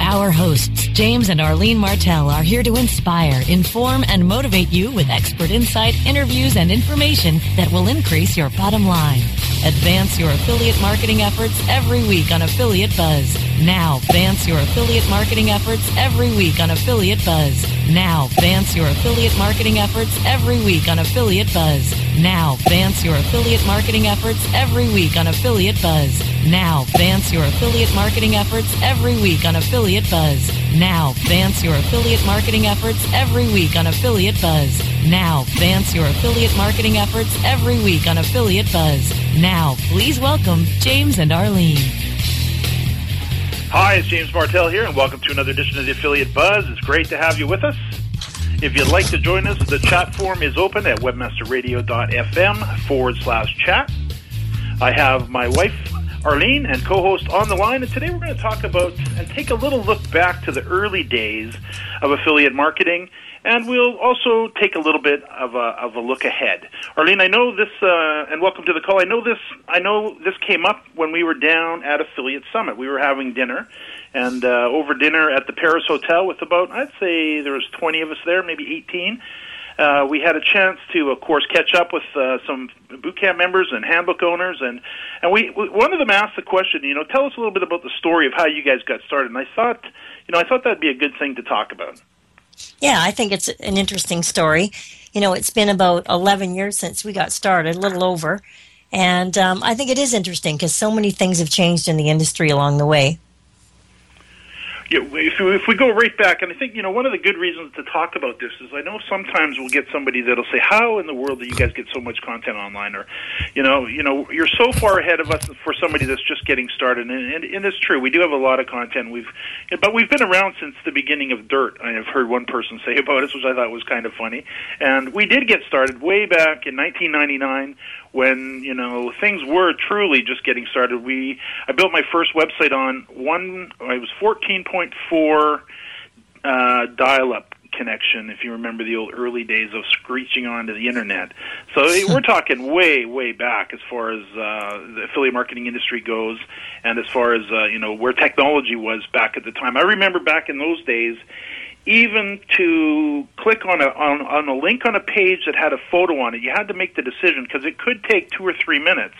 Our hosts, James and Arlene Martell, are here to inspire, inform, and motivate you with expert insight, interviews, and information that will increase your bottom line. Advance your affiliate marketing efforts every week on Affiliate Buzz. Now, advance your affiliate marketing efforts every week on Affiliate Buzz. Now, advance your affiliate marketing efforts every week on Affiliate Buzz. Now, advance your affiliate marketing efforts every week on Affiliate Buzz. Now, advance your affiliate marketing efforts every week on Affiliate Buzz. Now, advance your affiliate marketing efforts every week on Affiliate Buzz. Now, advance your affiliate marketing efforts every week on Affiliate Buzz. Now, please welcome James and Arlene. Hi, it's James Martell here, and welcome to another edition of the Affiliate Buzz. It's great to have you with us. If you'd like to join us, the chat form is open at webmasterradio.fm forward slash chat. I have my wife, Arlene, and co host on the line, and today we're going to talk about and take a little look back to the early days of affiliate marketing. And we'll also take a little bit of a, of a look ahead. Arlene, I know this, uh, and welcome to the call. I know this. I know this came up when we were down at Affiliate Summit. We were having dinner, and uh, over dinner at the Paris Hotel with about, I'd say there was 20 of us there, maybe 18. Uh, we had a chance to, of course, catch up with uh, some boot camp members and handbook owners, and and we one of them asked the question, you know, tell us a little bit about the story of how you guys got started. And I thought, you know, I thought that'd be a good thing to talk about. Yeah, I think it's an interesting story. You know, it's been about 11 years since we got started, a little over. And um, I think it is interesting because so many things have changed in the industry along the way. Yeah, if we, if we go right back, and I think you know one of the good reasons to talk about this is I know sometimes we'll get somebody that'll say, "How in the world do you guys get so much content online?" Or, you know, you know, you're so far ahead of us for somebody that's just getting started. And, and, and it's true, we do have a lot of content. We've, but we've been around since the beginning of Dirt. I have heard one person say about us, which I thought was kind of funny. And we did get started way back in 1999 when you know things were truly just getting started. We I built my first website on one. I was 14.4 uh, dial-up connection. If you remember the old early days of screeching onto the internet, so we're talking way way back as far as uh, the affiliate marketing industry goes, and as far as uh, you know where technology was back at the time. I remember back in those days even to click on a on, on a link on a page that had a photo on it, you had to make the decision because it could take two or three minutes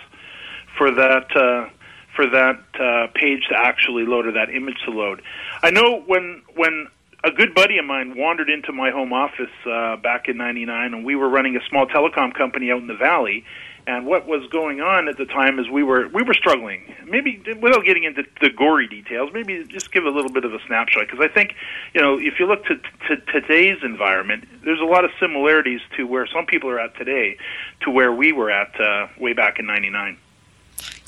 for that uh, for that uh, page to actually load or that image to load. I know when when a good buddy of mine wandered into my home office uh, back in '99, and we were running a small telecom company out in the valley and what was going on at the time is we were we were struggling. Maybe without getting into the gory details, maybe just give a little bit of a snapshot because I think you know if you look to, to today's environment, there's a lot of similarities to where some people are at today to where we were at uh, way back in '99.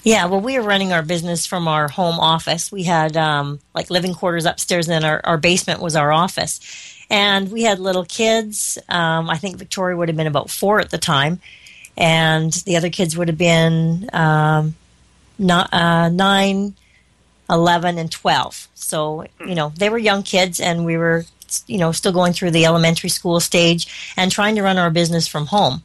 Yeah, well, we were running our business from our home office. We had um, like living quarters upstairs, and then our, our basement was our office. And we had little kids. Um, I think Victoria would have been about four at the time and the other kids would have been um, not, uh, nine, 11, and 12. So, you know, they were young kids and we were, you know, still going through the elementary school stage and trying to run our business from home.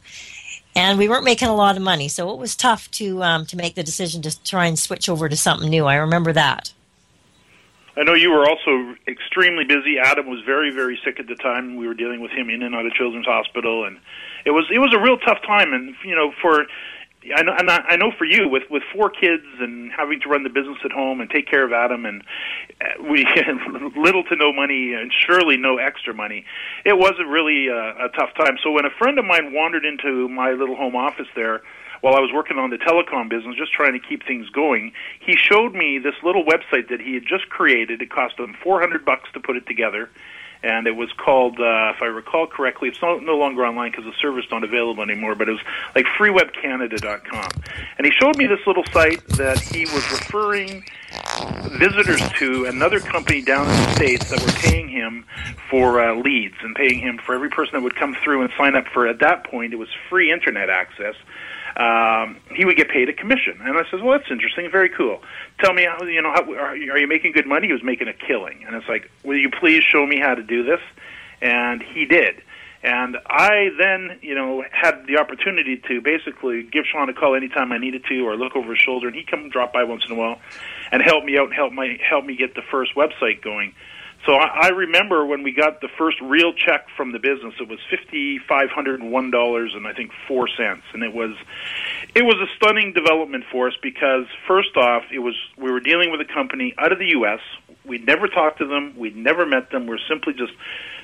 And we weren't making a lot of money, so it was tough to um, to make the decision to try and switch over to something new. I remember that. I know you were also extremely busy. Adam was very, very sick at the time. We were dealing with him in and out of Children's Hospital, and it was it was a real tough time. And you know, for I know, and I know for you with with four kids and having to run the business at home and take care of Adam and uh, we little to no money and surely no extra money. It was a really uh, a tough time. So when a friend of mine wandered into my little home office there while I was working on the telecom business, just trying to keep things going, he showed me this little website that he had just created. It cost him 400 bucks to put it together and it was called, uh, if I recall correctly, it's no, no longer online because the server's not available anymore, but it was like freewebcanada.com. And he showed me this little site that he was referring visitors to another company down in the States that were paying him for uh, leads and paying him for every person that would come through and sign up for, at that point, it was free internet access um, he would get paid a commission. And I says, well, that's interesting, very cool. Tell me, how, you know, how, are, you, are you making good money? He was making a killing, and it's like, will you please show me how to do this? And he did. And I then, you know, had the opportunity to basically give Sean a call anytime I needed to, or look over his shoulder, and he'd come drop by once in a while, and help me out and help my help me get the first website going. So I, I remember when we got the first real check from the business, it was fifty five hundred and one dollars and I think four cents, and it was it was a stunning development for us because first off, it was we were dealing with a company out of the U.S. We'd never talked to them, we'd never met them. We're simply just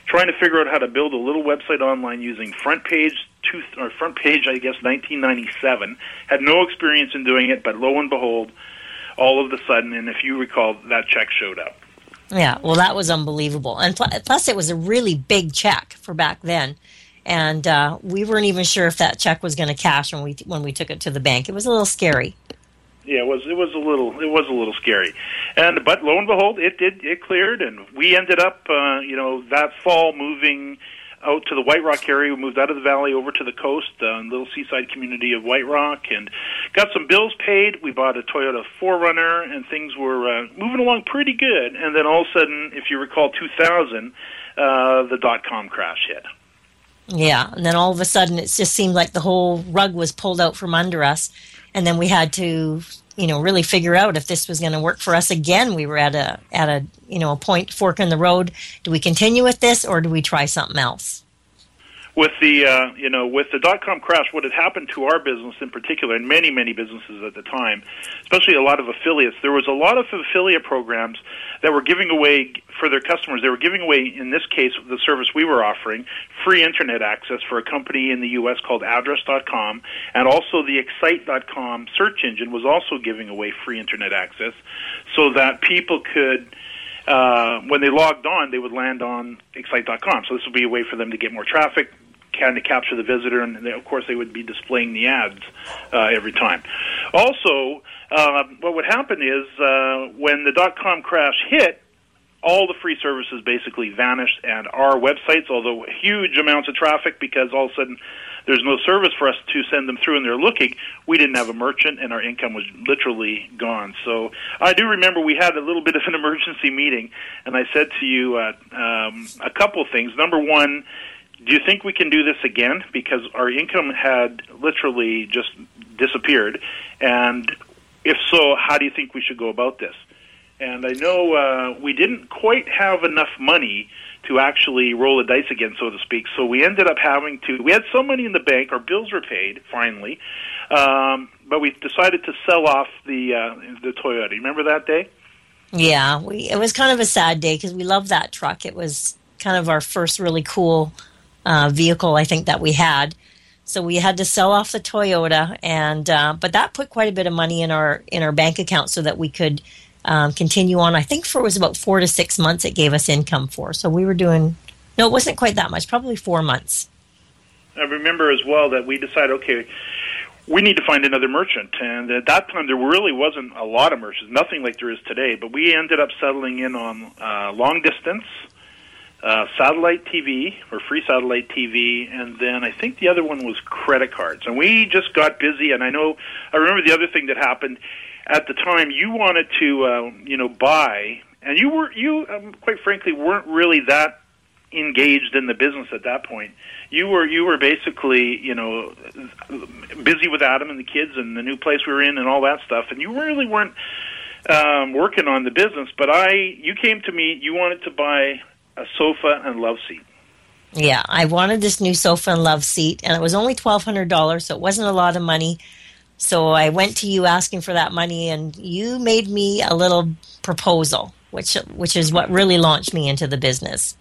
trying to figure out how to build a little website online using front page two or front page, I guess, 1997. Had no experience in doing it, but lo and behold, all of a sudden, and if you recall, that check showed up. Yeah, well, that was unbelievable, and pl- plus it was a really big check for back then, and uh, we weren't even sure if that check was going to cash when we when we took it to the bank. It was a little scary. Yeah, it was it was a little it was a little scary, and but lo and behold, it did it cleared, and we ended up uh, you know that fall moving out to the White Rock area. We moved out of the valley over to the coast, uh, little seaside community of White Rock, and got some bills paid. We bought a Toyota 4Runner, and things were uh, moving along pretty good. And then all of a sudden, if you recall, 2000, uh, the dot com crash hit. Yeah, and then all of a sudden, it just seemed like the whole rug was pulled out from under us, and then we had to you know really figure out if this was going to work for us again. We were at a at a you know a point fork in the road. Do we continue with this or do we try something else with the uh, you know with the dot com crash, what had happened to our business in particular, and many many businesses at the time, especially a lot of affiliates, there was a lot of affiliate programs that were giving away for their customers. They were giving away, in this case, the service we were offering, free internet access for a company in the U.S. called Address.com, and also the Excite.com search engine was also giving away free internet access, so that people could. Uh, when they logged on, they would land on Excite.com. So this would be a way for them to get more traffic, kind of capture the visitor, and they, of course they would be displaying the ads uh, every time. Also, uh, what would happen is uh, when the dot com crash hit, all the free services basically vanished, and our websites, although huge amounts of traffic, because all of a sudden there's no service for us to send them through and they're looking, we didn't have a merchant and our income was literally gone. So I do remember we had a little bit of an emergency meeting, and I said to you uh, um, a couple things. Number one, do you think we can do this again? Because our income had literally just disappeared. And if so, how do you think we should go about this? And I know uh, we didn't quite have enough money to actually roll the dice again, so to speak. So we ended up having to. We had some money in the bank. Our bills were paid finally, um, but we decided to sell off the uh, the Toyota. Remember that day? Yeah, we, it was kind of a sad day because we loved that truck. It was kind of our first really cool uh, vehicle I think that we had. So we had to sell off the Toyota, and uh, but that put quite a bit of money in our in our bank account so that we could um, continue on. I think for it was about four to six months it gave us income for. So we were doing no, it wasn't quite that much, probably four months. I remember as well that we decided, okay, we need to find another merchant. And at that time, there really wasn't a lot of merchants, nothing like there is today. But we ended up settling in on uh, long distance uh, satellite TV or free satellite TV, and then I think the other one was credit cards. And we just got busy. And I know I remember the other thing that happened at the time you wanted to, uh, you know, buy, and you were you, um, quite frankly, weren't really that engaged in the business at that point. You were you were basically you know busy with Adam and the kids and the new place we were in and all that stuff, and you really weren't um, working on the business. But I, you came to me. You wanted to buy a sofa and love seat. Yeah, I wanted this new sofa and love seat, and it was only twelve hundred dollars, so it wasn't a lot of money. So I went to you asking for that money, and you made me a little proposal, which which is what really launched me into the business.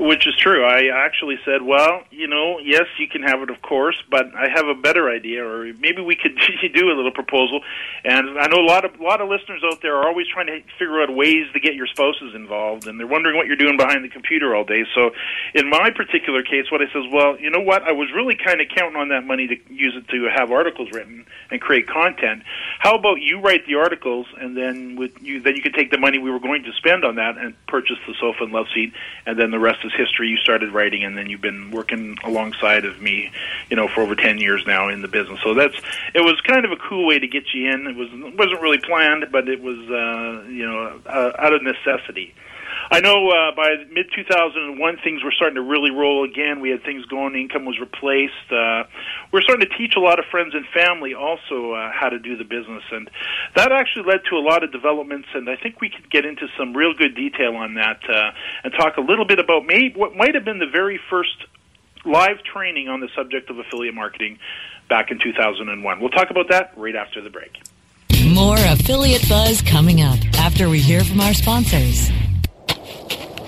Which is true. I actually said, well, you know, yes, you can have it, of course, but I have a better idea, or maybe we could do a little proposal. And I know a lot of a lot of listeners out there are always trying to figure out ways to get your spouses involved, and they're wondering what you're doing behind the computer all day. So, in my particular case, what I says, well, you know what, I was really kind of counting on that money to use it to have articles written and create content. How about you write the articles, and then with you, then you could take the money we were going to spend on that and purchase the sofa and love seat, and then the rest history. You started writing, and then you've been working alongside of me, you know, for over ten years now in the business. So that's it was kind of a cool way to get you in. It was wasn't really planned, but it was uh, you know uh, out of necessity. I know uh, by mid 2001 things were starting to really roll again. We had things going, income was replaced. Uh, we're starting to teach a lot of friends and family also uh, how to do the business, and that actually led to a lot of developments. And I think we could get into some real good detail on that uh, and talk a little bit about maybe what might have been the very first live training on the subject of affiliate marketing back in 2001. We'll talk about that right after the break. More affiliate buzz coming up after we hear from our sponsors.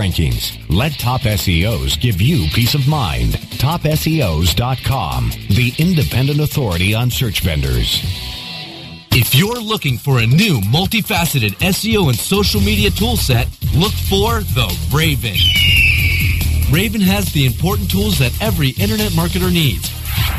rankings. Let Top SEOs give you peace of mind. TopSEOs.com, the independent authority on search vendors. If you're looking for a new multifaceted SEO and social media toolset, look for the Raven. Raven has the important tools that every internet marketer needs.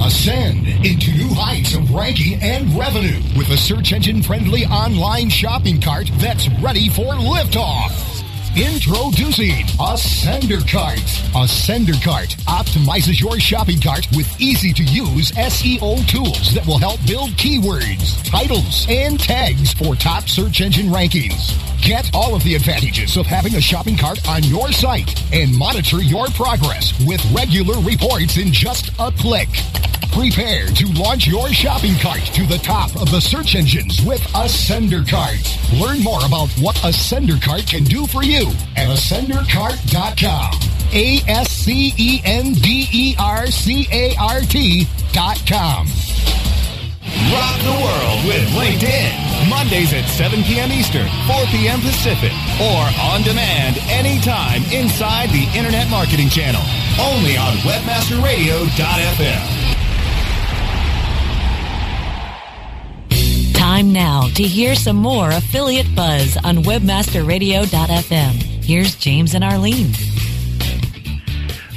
Ascend into new heights of ranking and revenue with a search engine friendly online shopping cart that's ready for liftoff. Introducing Ascender Cart. Ascender Cart optimizes your shopping cart with easy to use SEO tools that will help build keywords, titles, and tags for top search engine rankings. Get all of the advantages of having a shopping cart on your site and monitor your progress with regular reports in just a click. Prepare to launch your shopping cart to the top of the search engines with Ascender Cart. Learn more about what Ascender Cart can do for you at ascendercart.com. A-S-C-E-N-D-E-R-C-A-R-T dot com. Rock the world with LinkedIn. Mondays at 7 p.m. Eastern, 4 p.m. Pacific, or on demand anytime inside the Internet Marketing Channel. Only on WebmasterRadio.fm. Time now to hear some more affiliate buzz on webmasterradio.fm. Here's James and Arlene.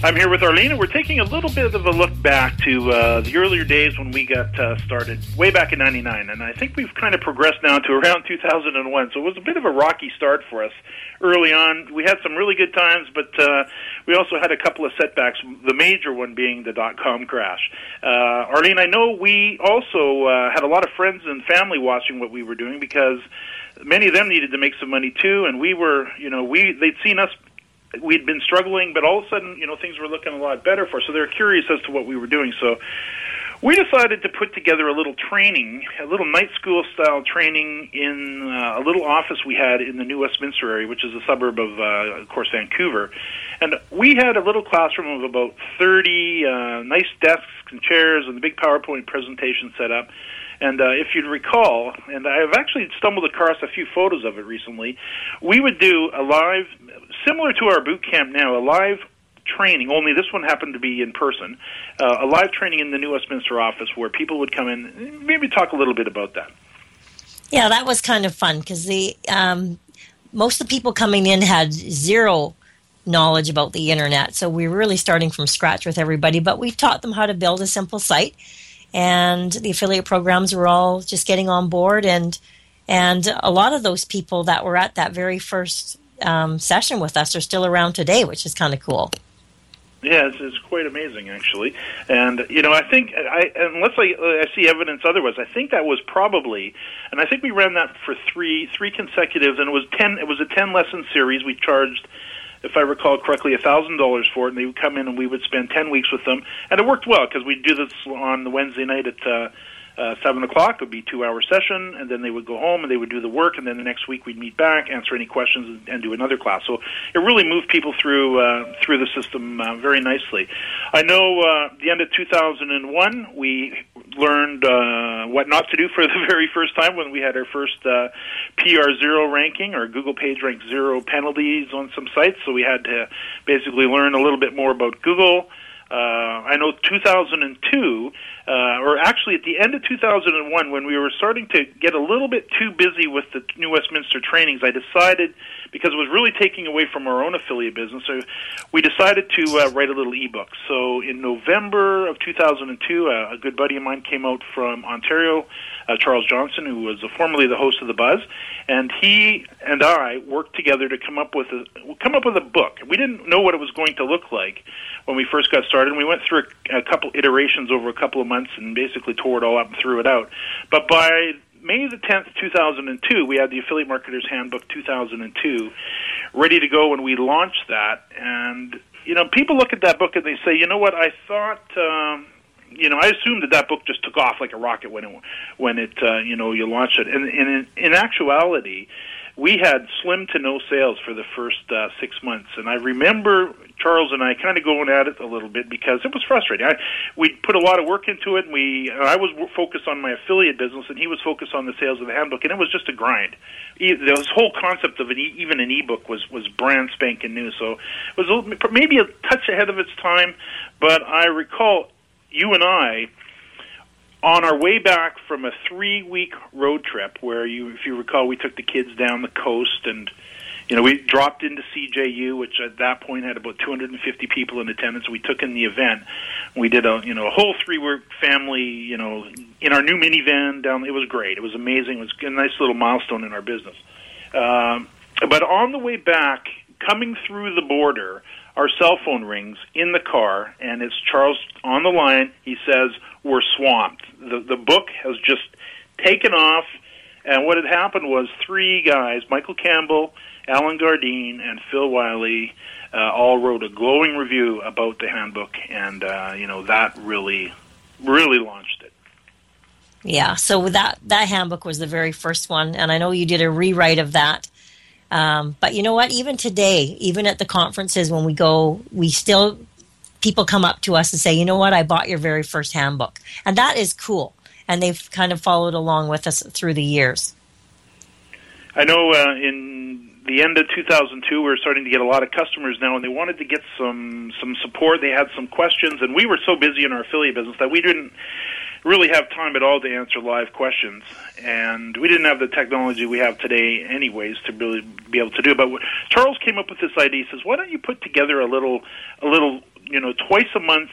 I'm here with Arlene, and we're taking a little bit of a look back to uh, the earlier days when we got uh, started, way back in '99, and I think we've kind of progressed now to around 2001. So it was a bit of a rocky start for us early on. We had some really good times, but uh, we also had a couple of setbacks. The major one being the dot com crash. Uh, Arlene, I know we also uh, had a lot of friends and family watching what we were doing because many of them needed to make some money too, and we were, you know, we they'd seen us we'd been struggling, but all of a sudden, you know, things were looking a lot better for us. So they're curious as to what we were doing. So we decided to put together a little training, a little night school style training in uh, a little office we had in the New Westminster area, which is a suburb of, uh, of course, Vancouver. And we had a little classroom of about 30 uh, nice desks and chairs and the big PowerPoint presentation set up. And uh, if you'd recall, and I've actually stumbled across a few photos of it recently, we would do a live, similar to our boot camp now, a live training, only this one happened to be in person, uh, a live training in the New Westminster office where people would come in, maybe talk a little bit about that. Yeah, that was kind of fun because the um, most of the people coming in had zero knowledge about the internet, so we were really starting from scratch with everybody. But we taught them how to build a simple site, and the affiliate programs were all just getting on board, and and a lot of those people that were at that very first um, session with us are still around today, which is kind of cool. Yeah, it's, it's quite amazing actually, and you know I think I unless I, I see evidence otherwise, I think that was probably, and I think we ran that for three three consecutive, and it was ten. It was a ten lesson series. We charged, if I recall correctly, a thousand dollars for it, and they would come in and we would spend ten weeks with them, and it worked well because we'd do this on the Wednesday night at. Uh, uh, seven o'clock It would be two hour session, and then they would go home and they would do the work, and then the next week we'd meet back, answer any questions, and, and do another class. So it really moved people through uh, through the system uh, very nicely. I know uh, the end of 2001 we learned uh, what not to do for the very first time when we had our first uh, PR zero ranking or Google page rank zero penalties on some sites. So we had to basically learn a little bit more about Google. Uh, I know 2002, uh, or actually at the end of 2001, when we were starting to get a little bit too busy with the New Westminster trainings, I decided, because it was really taking away from our own affiliate business, so we decided to uh, write a little ebook. So in November of 2002, uh, a good buddy of mine came out from Ontario, uh, Charles Johnson, who was formerly the host of the Buzz, and he and I worked together to come up with a come up with a book. We didn't know what it was going to look like when we first got started. We went through a, a couple iterations over a couple of months and basically tore it all up and threw it out. But by May the 10th, 2002, we had the Affiliate Marketers Handbook 2002 ready to go when we launched that. And, you know, people look at that book and they say, you know what, I thought, um, you know, I assumed that that book just took off like a rocket when it, when it, uh, you know, you launched it. And, and in, in actuality, we had slim to no sales for the first uh, six months. And I remember Charles and I kind of going at it a little bit because it was frustrating. I, we put a lot of work into it, and we I was focused on my affiliate business, and he was focused on the sales of the handbook, and it was just a grind. This whole concept of it, even an ebook, was was brand spanking new. So it was maybe a touch ahead of its time, but I recall you and I on our way back from a three week road trip where you if you recall we took the kids down the coast and you know, we dropped into CJU, which at that point had about 250 people in attendance. We took in the event. We did a you know a whole three week family you know in our new minivan down. It was great. It was amazing. It was a nice little milestone in our business. Um, but on the way back, coming through the border, our cell phone rings in the car, and it's Charles on the line. He says, "We're swamped. The the book has just taken off." And what had happened was three guys, Michael Campbell, Allan Gardyne and Phil Wiley uh, all wrote a glowing review about the handbook, and uh, you know that really, really launched it. Yeah, so that that handbook was the very first one, and I know you did a rewrite of that. Um, but you know what? Even today, even at the conferences when we go, we still people come up to us and say, "You know what? I bought your very first handbook," and that is cool. And they've kind of followed along with us through the years. I know uh, in the end of 2002, we were starting to get a lot of customers now, and they wanted to get some some support. They had some questions, and we were so busy in our affiliate business that we didn't really have time at all to answer live questions, and we didn't have the technology we have today, anyways, to really be able to do. It. But Charles came up with this idea. He says, "Why don't you put together a little, a little, you know, twice a month."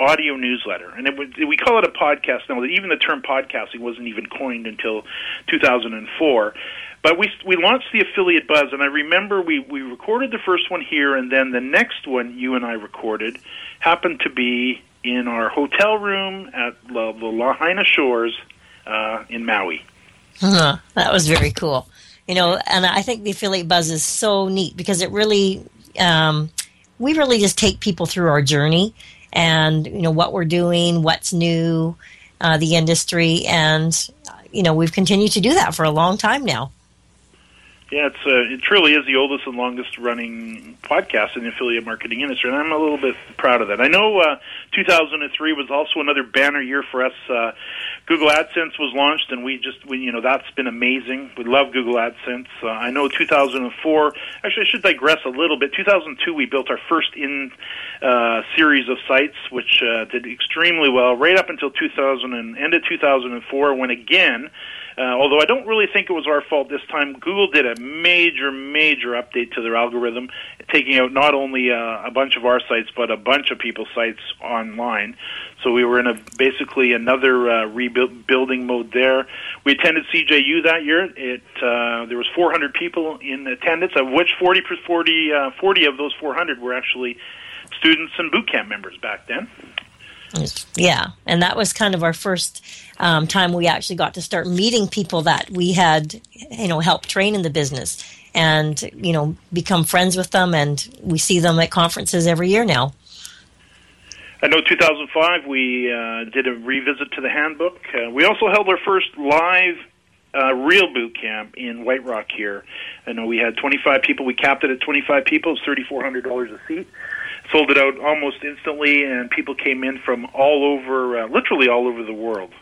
audio newsletter, and it would, we call it a podcast now. Even the term podcasting wasn't even coined until 2004. But we we launched the affiliate buzz, and I remember we we recorded the first one here, and then the next one you and I recorded happened to be in our hotel room at the, Lahaina Shores uh, in Maui. Huh, that was very cool. You know, and I think the affiliate buzz is so neat because it really, um, we really just take people through our journey and you know what we're doing, what's new, uh, the industry, and you know we've continued to do that for a long time now. Yeah, it's uh, it truly is the oldest and longest running podcast in the affiliate marketing industry, and I'm a little bit proud of that. I know uh, 2003 was also another banner year for us. Uh, Google AdSense was launched, and we just we, you know that's been amazing. We love Google AdSense. Uh, I know 2004. Actually, I should digress a little bit. 2002, we built our first in uh, series of sites, which uh, did extremely well right up until 2000 and end of 2004, when again uh, although I don't really think it was our fault this time, Google did a major, major update to their algorithm, taking out not only uh, a bunch of our sites but a bunch of people's sites online. So we were in a basically another uh, rebuilding mode there. We attended CJU that year. It uh, there was 400 people in attendance, of which 40 40, uh, 40 of those 400 were actually students and boot camp members back then. Yeah, and that was kind of our first um, time we actually got to start meeting people that we had, you know, helped train in the business, and you know, become friends with them, and we see them at conferences every year now. I know 2005 we uh, did a revisit to the handbook. Uh, we also held our first live uh, real boot camp in White Rock here. I know we had 25 people. We capped it at 25 people. It's $3,400 a seat sold it out almost instantly, and people came in from all over, uh, literally all over the world.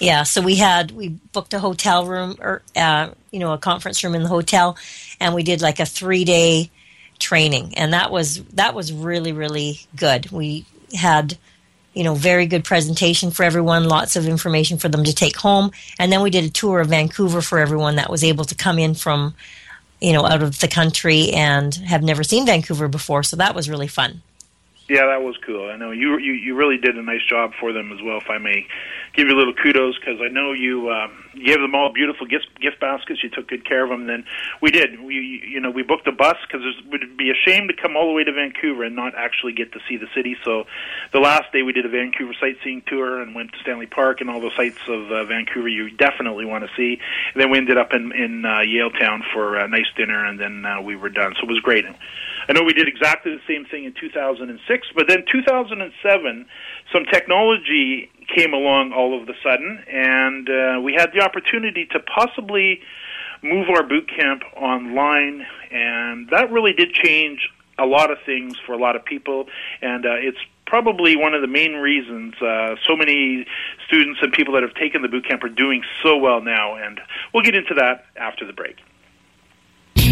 Yeah, so we had we booked a hotel room or uh, you know a conference room in the hotel, and we did like a three day training, and that was that was really really good. We had you know very good presentation for everyone, lots of information for them to take home, and then we did a tour of Vancouver for everyone that was able to come in from you know, out of the country and have never seen Vancouver before. So that was really fun. Yeah, that was cool. I know you you you really did a nice job for them as well. If I may give you a little kudos, because I know you um, gave them all beautiful gift gift baskets. You took good care of them. Then we did. We you know we booked a bus because it would be a shame to come all the way to Vancouver and not actually get to see the city. So the last day we did a Vancouver sightseeing tour and went to Stanley Park and all the sites of uh, Vancouver you definitely want to see. And then we ended up in in uh, Yaletown for a nice dinner, and then uh, we were done. So it was great. I know we did exactly the same thing in 2006, but then 2007, some technology came along all of a sudden, and uh, we had the opportunity to possibly move our boot camp online, and that really did change a lot of things for a lot of people, and uh, it's probably one of the main reasons uh, so many students and people that have taken the boot camp are doing so well now, and we'll get into that after the break.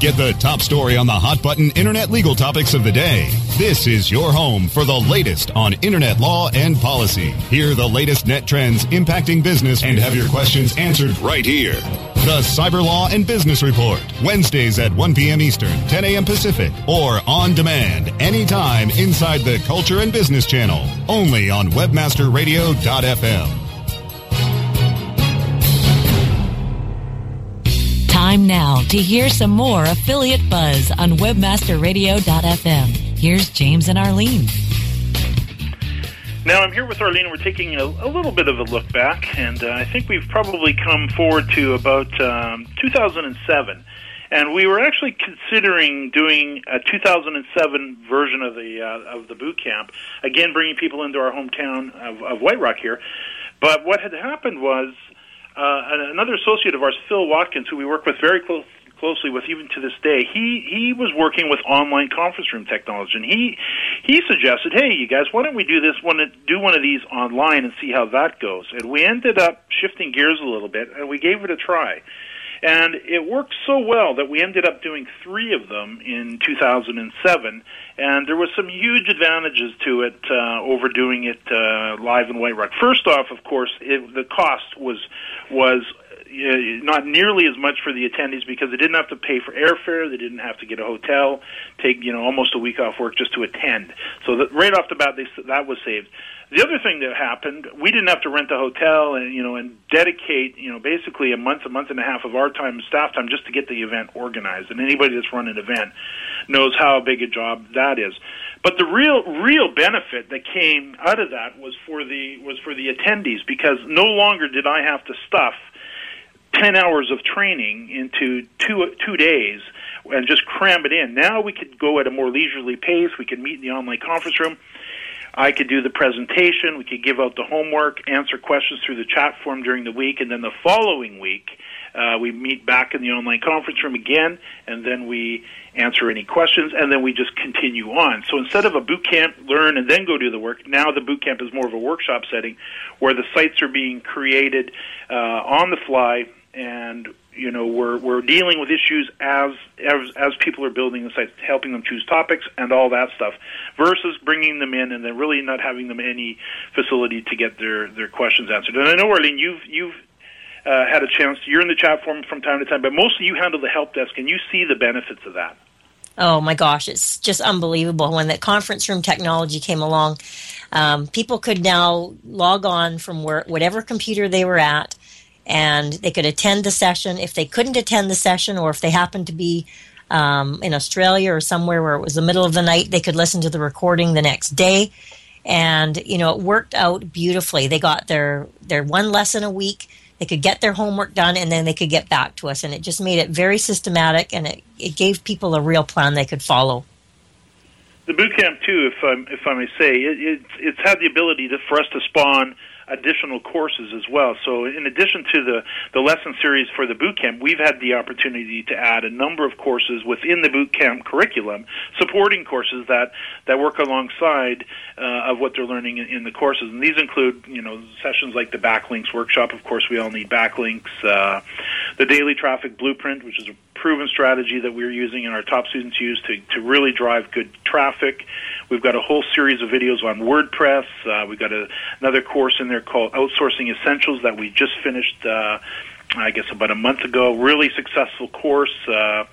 Get the top story on the hot button internet legal topics of the day. This is your home for the latest on internet law and policy. Hear the latest net trends impacting business and have your questions answered right here. The Cyber Law and Business Report, Wednesdays at 1 p.m. Eastern, 10 a.m. Pacific, or on demand anytime inside the Culture and Business Channel, only on WebmasterRadio.fm. Time now to hear some more affiliate buzz on webmasterradio.fm. Here's James and Arlene. Now I'm here with Arlene. We're taking a, a little bit of a look back, and uh, I think we've probably come forward to about um, 2007. And we were actually considering doing a 2007 version of the uh, of the boot camp. Again, bringing people into our hometown of, of White Rock here. But what had happened was uh, another associate of ours, Phil Watkins, who we work with very close, closely with even to this day, he he was working with online conference room technology, and he he suggested, "Hey, you guys, why don't we do this? To do one of these online and see how that goes?" And we ended up shifting gears a little bit, and we gave it a try. And it worked so well that we ended up doing three of them in 2007. And there was some huge advantages to it uh, over doing it uh, live in White Rock. First off, of course, it, the cost was was uh, not nearly as much for the attendees because they didn't have to pay for airfare, they didn't have to get a hotel, take you know almost a week off work just to attend. So that right off the bat, they, that was saved. The other thing that happened, we didn't have to rent a hotel and you know and dedicate you know basically a month, a month and a half of our time, staff time, just to get the event organized. And anybody that's run an event knows how big a job that is. But the real real benefit that came out of that was for the was for the attendees because no longer did I have to stuff ten hours of training into two two days and just cram it in. Now we could go at a more leisurely pace. We could meet in the online conference room I could do the presentation, we could give out the homework, answer questions through the chat form during the week, and then the following week, uh, we meet back in the online conference room again, and then we answer any questions, and then we just continue on. So instead of a boot camp, learn and then go do the work, now the boot camp is more of a workshop setting where the sites are being created uh, on the fly and you know we're we're dealing with issues as as as people are building the sites, helping them choose topics and all that stuff, versus bringing them in and then really not having them any facility to get their their questions answered. And I know, Arlene, you've you've uh, had a chance. You're in the chat forum from time to time, but mostly you handle the help desk, and you see the benefits of that. Oh my gosh, it's just unbelievable. When that conference room technology came along, um, people could now log on from where whatever computer they were at and they could attend the session. If they couldn't attend the session, or if they happened to be um, in Australia or somewhere where it was the middle of the night, they could listen to the recording the next day. And you know, it worked out beautifully. They got their their one lesson a week. They could get their homework done, and then they could get back to us. And it just made it very systematic, and it, it gave people a real plan they could follow the boot camp too, if I if I may say, it, it, it's had the ability to, for us to spawn additional courses as well. So in addition to the, the lesson series for the boot camp, we've had the opportunity to add a number of courses within the boot camp curriculum, supporting courses that, that work alongside uh, of what they're learning in, in, the courses. And these include, you know, sessions like the backlinks workshop. Of course, we all need backlinks. Uh, the daily traffic blueprint, which is a proven strategy that we're using and our top students use to, to really drive good traffic. We've got a whole series of videos on WordPress. Uh, we've got a, another course in there called Outsourcing Essentials that we just finished. Uh, I guess about a month ago. Really successful course. Uh,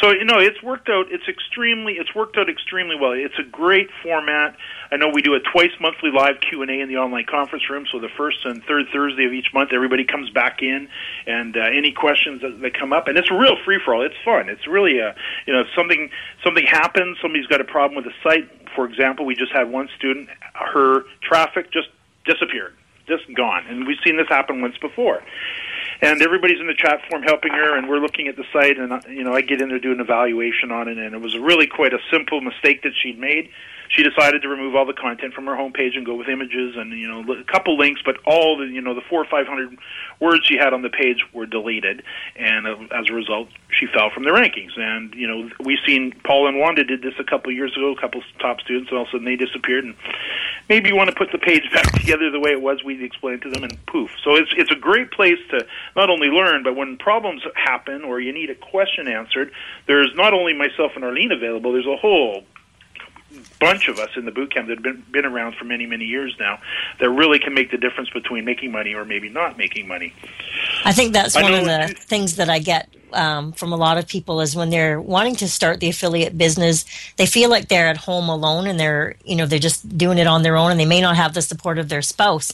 so you know, it's worked out. It's extremely. It's worked out extremely well. It's a great format. I know we do a twice monthly live Q and A in the online conference room. So the first and third Thursday of each month, everybody comes back in, and uh, any questions that, that come up, and it's a real free for all. It's fun. It's really a you know something something happens. Somebody's got a problem with the site. For example, we just had one student. Her traffic just disappeared, just gone, and we've seen this happen once before and everybody's in the chat forum helping her, and we're looking at the site, and uh, you know I get in there doing an evaluation on it, and it was really quite a simple mistake that she'd made she decided to remove all the content from her homepage and go with images and you know a couple links, but all the you know the four or five hundred words she had on the page were deleted, and uh, as a result, she fell from the rankings. And you know we've seen Paul and Wanda did this a couple years ago, a couple top students, and all of a sudden they disappeared. And maybe you want to put the page back together the way it was. We explained to them, and poof. So it's it's a great place to not only learn, but when problems happen or you need a question answered, there's not only myself and Arlene available. There's a whole bunch of us in the boot camp that have been, been around for many, many years now that really can make the difference between making money or maybe not making money. I think that's I one of the things that I get um, from a lot of people is when they're wanting to start the affiliate business, they feel like they're at home alone and they're, you know, they're just doing it on their own and they may not have the support of their spouse.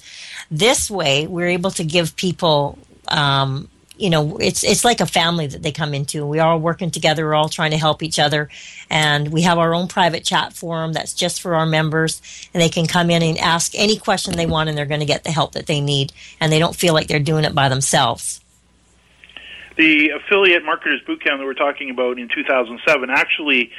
This way, we're able to give people um, you know, it's it's like a family that they come into. We are all working together. We're all trying to help each other, and we have our own private chat forum that's just for our members, and they can come in and ask any question they want, and they're going to get the help that they need, and they don't feel like they're doing it by themselves. The affiliate marketers bootcamp that we're talking about in 2007 actually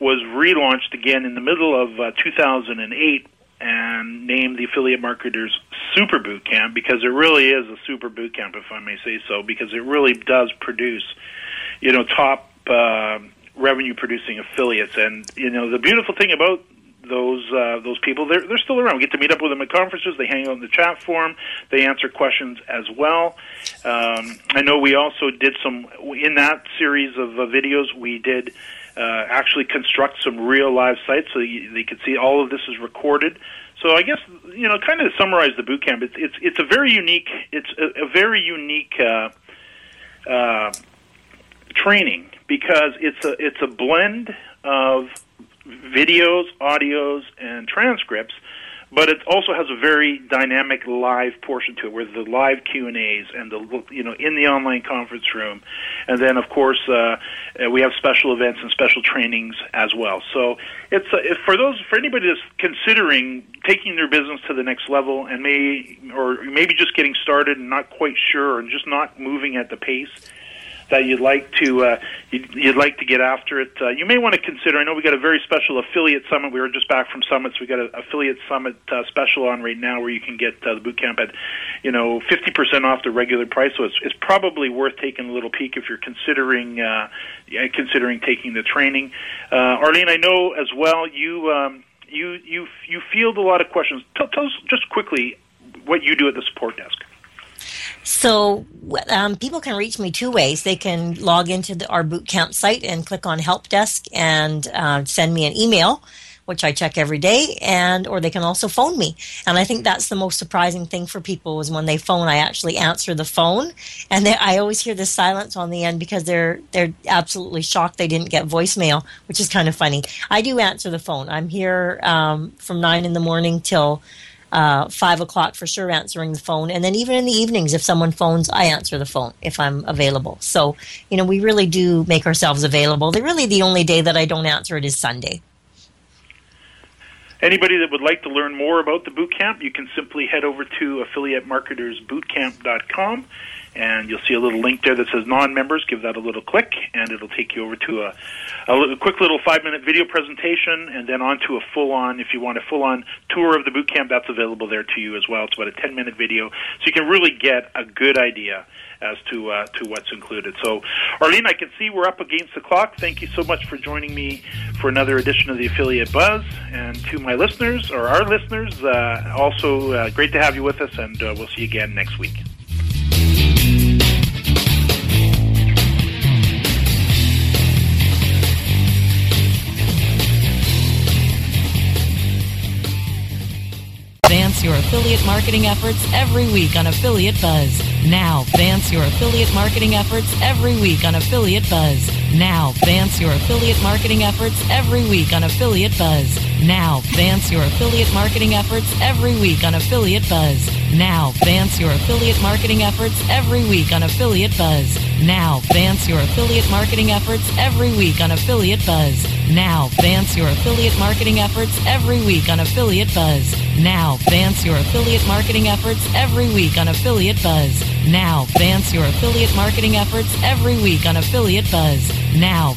was relaunched again in the middle of uh, 2008 and named the affiliate marketers super boot camp because it really is a super boot camp if i may say so because it really does produce you know top uh, revenue producing affiliates and you know the beautiful thing about those uh, those people they're they're still around. We get to meet up with them at conferences. They hang out in the chat forum. They answer questions as well. Um, I know we also did some in that series of uh, videos. We did uh, actually construct some real live sites so you, they could see all of this is recorded. So I guess you know, kind of summarize the boot camp, it's it's it's a very unique it's a, a very unique uh, uh, training because it's a it's a blend of videos, audios, and transcripts but it also has a very dynamic live portion to it, where the live Q and A's and the you know in the online conference room, and then of course uh, uh we have special events and special trainings as well. So it's uh, for those for anybody that's considering taking their business to the next level and may or maybe just getting started and not quite sure and just not moving at the pace that you'd like to uh, you'd, you'd like to get after it, uh, you may want to consider. I know we got a very special affiliate summit. We were just back from summits. We got an affiliate summit uh, special on right now where you can get uh, the boot camp at you know fifty percent off the regular price. So it's, it's probably worth taking a little peek if you're considering uh, considering taking the training. Uh, Arlene, I know as well you. Um, you you you field a lot of questions. Tell, tell us just quickly what you do at the support desk. So um, people can reach me two ways. They can log into the, our bootcamp site and click on Help Desk and uh, send me an email, which I check every day, and or they can also phone me. And I think that's the most surprising thing for people is when they phone, I actually answer the phone, and they, I always hear the silence on the end because they're they're absolutely shocked they didn't get voicemail, which is kind of funny. I do answer the phone. I'm here um, from nine in the morning till uh, five o'clock for sure answering the phone. And then even in the evenings, if someone phones, I answer the phone if I'm available. So, you know, we really do make ourselves available. The really the only day that I don't answer it is Sunday. Anybody that would like to learn more about the boot camp, you can simply head over to affiliatemarketersbootcamp.com and you'll see a little link there that says non-members. Give that a little click, and it'll take you over to a, a, a quick little five-minute video presentation, and then onto a full-on. If you want a full-on tour of the boot camp, that's available there to you as well. It's about a ten-minute video, so you can really get a good idea as to uh, to what's included. So, Arlene, I can see we're up against the clock. Thank you so much for joining me for another edition of the Affiliate Buzz, and to my listeners or our listeners, uh, also uh, great to have you with us, and uh, we'll see you again next week. Affiliate marketing efforts every week on Affiliate Buzz. Now, advance your affiliate marketing efforts every week on Affiliate Buzz. Now, advance your affiliate marketing efforts every week on Affiliate Buzz. Now, advance your affiliate marketing efforts every week on Affiliate Buzz. Now, advance your affiliate marketing efforts every week on Affiliate Buzz. Now, advance your affiliate marketing efforts every week on Affiliate Buzz. Now, advance your affiliate marketing efforts every week on Affiliate Buzz. Now, advance your affiliate marketing efforts every week on Affiliate Buzz. Now, advance your affiliate marketing efforts every week on Affiliate Buzz. Now,